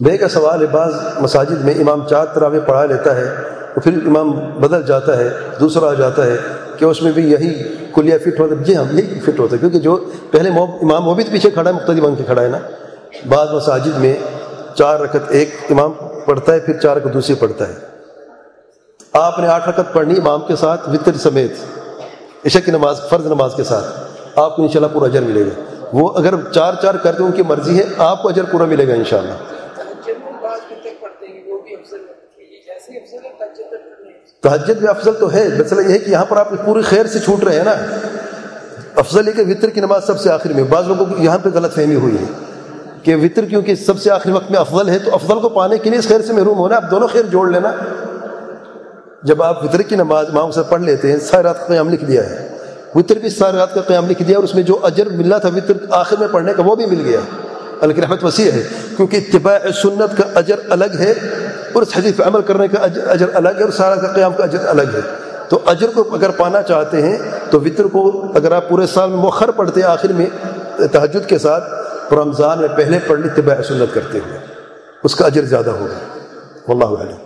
بے کا سوال ہے، بعض مساجد میں امام چار تراوے پڑھا لیتا ہے تو پھر امام بدل جاتا ہے، دوسرا آ جاتا ہے کہ اس میں بھی یہی کلیہ فٹ ہوتا ہے۔ جی ہاں یہی فٹ ہوتا ہے، کیونکہ جو پہلے امام وہ بھی پیچھے کھڑا ہے، مختلف بن کے کھڑا ہے نا۔ بعض مساجد میں چار رکعت ایک امام پڑھتا ہے، پھر چار رکعت دوسری پڑھتا ہے۔ آپ نے آٹھ رکعت پڑھنی امام کے ساتھ وطر سمیت، عشاء کی نماز، فرض نماز کے ساتھ، آپ کو انشاءاللہ پورا اجر ملے گا۔ وہ اگر چار چار کرتے ان کی مرضی ہے، آپ کو اجر پورا ملے گا انشاءاللہ۔ تحجد بھی افضل تو ہے مسئلہ یہ ہے کہ یہاں پر آپ پوری خیر سے چھوٹ رہے ہیں نا۔ افضل ہے کہ وطر کی نماز سب سے آخر میں، بعض لوگوں کو یہاں پہ غلط فہمی ہوئی ہے کہ وطر کیونکہ سب سے آخری وقت میں افضل ہے، تو افضل کو پانے کے لیے اس خیر سے محروم ہونا، آپ دونوں خیر جوڑ لینا۔ جب آپ وطر کی نماز امام سے پڑھ لیتے ہیں، ساری رات کا قیام لکھ دیا ہے۔ وطر بھی ساری رات کا قیام لکھ دیا اور اس میں جو اجر ملنا تھا وطر آخر میں پڑھنے کا، وہ بھی مل گیا۔ اللہ کی رحمت وسیع ہے، کیونکہ اتباع سنت کا اجر الگ ہے اور اس حدیث پہ عمل کرنے کا اجر الگ ہے اور سارا کا قیام کا اجر الگ ہے۔ تو اجر کو اگر پانا چاہتے ہیں، تو وطر کو اگر آپ پورے سال میں مؤخر پڑھتے ہیں، آخر میں تہجد کے ساتھ رمضان میں پہلے پڑھ لی، اتباع سنت کرتے ہوئے، اس کا اجر زیادہ ہوگا۔ واللہ علیہ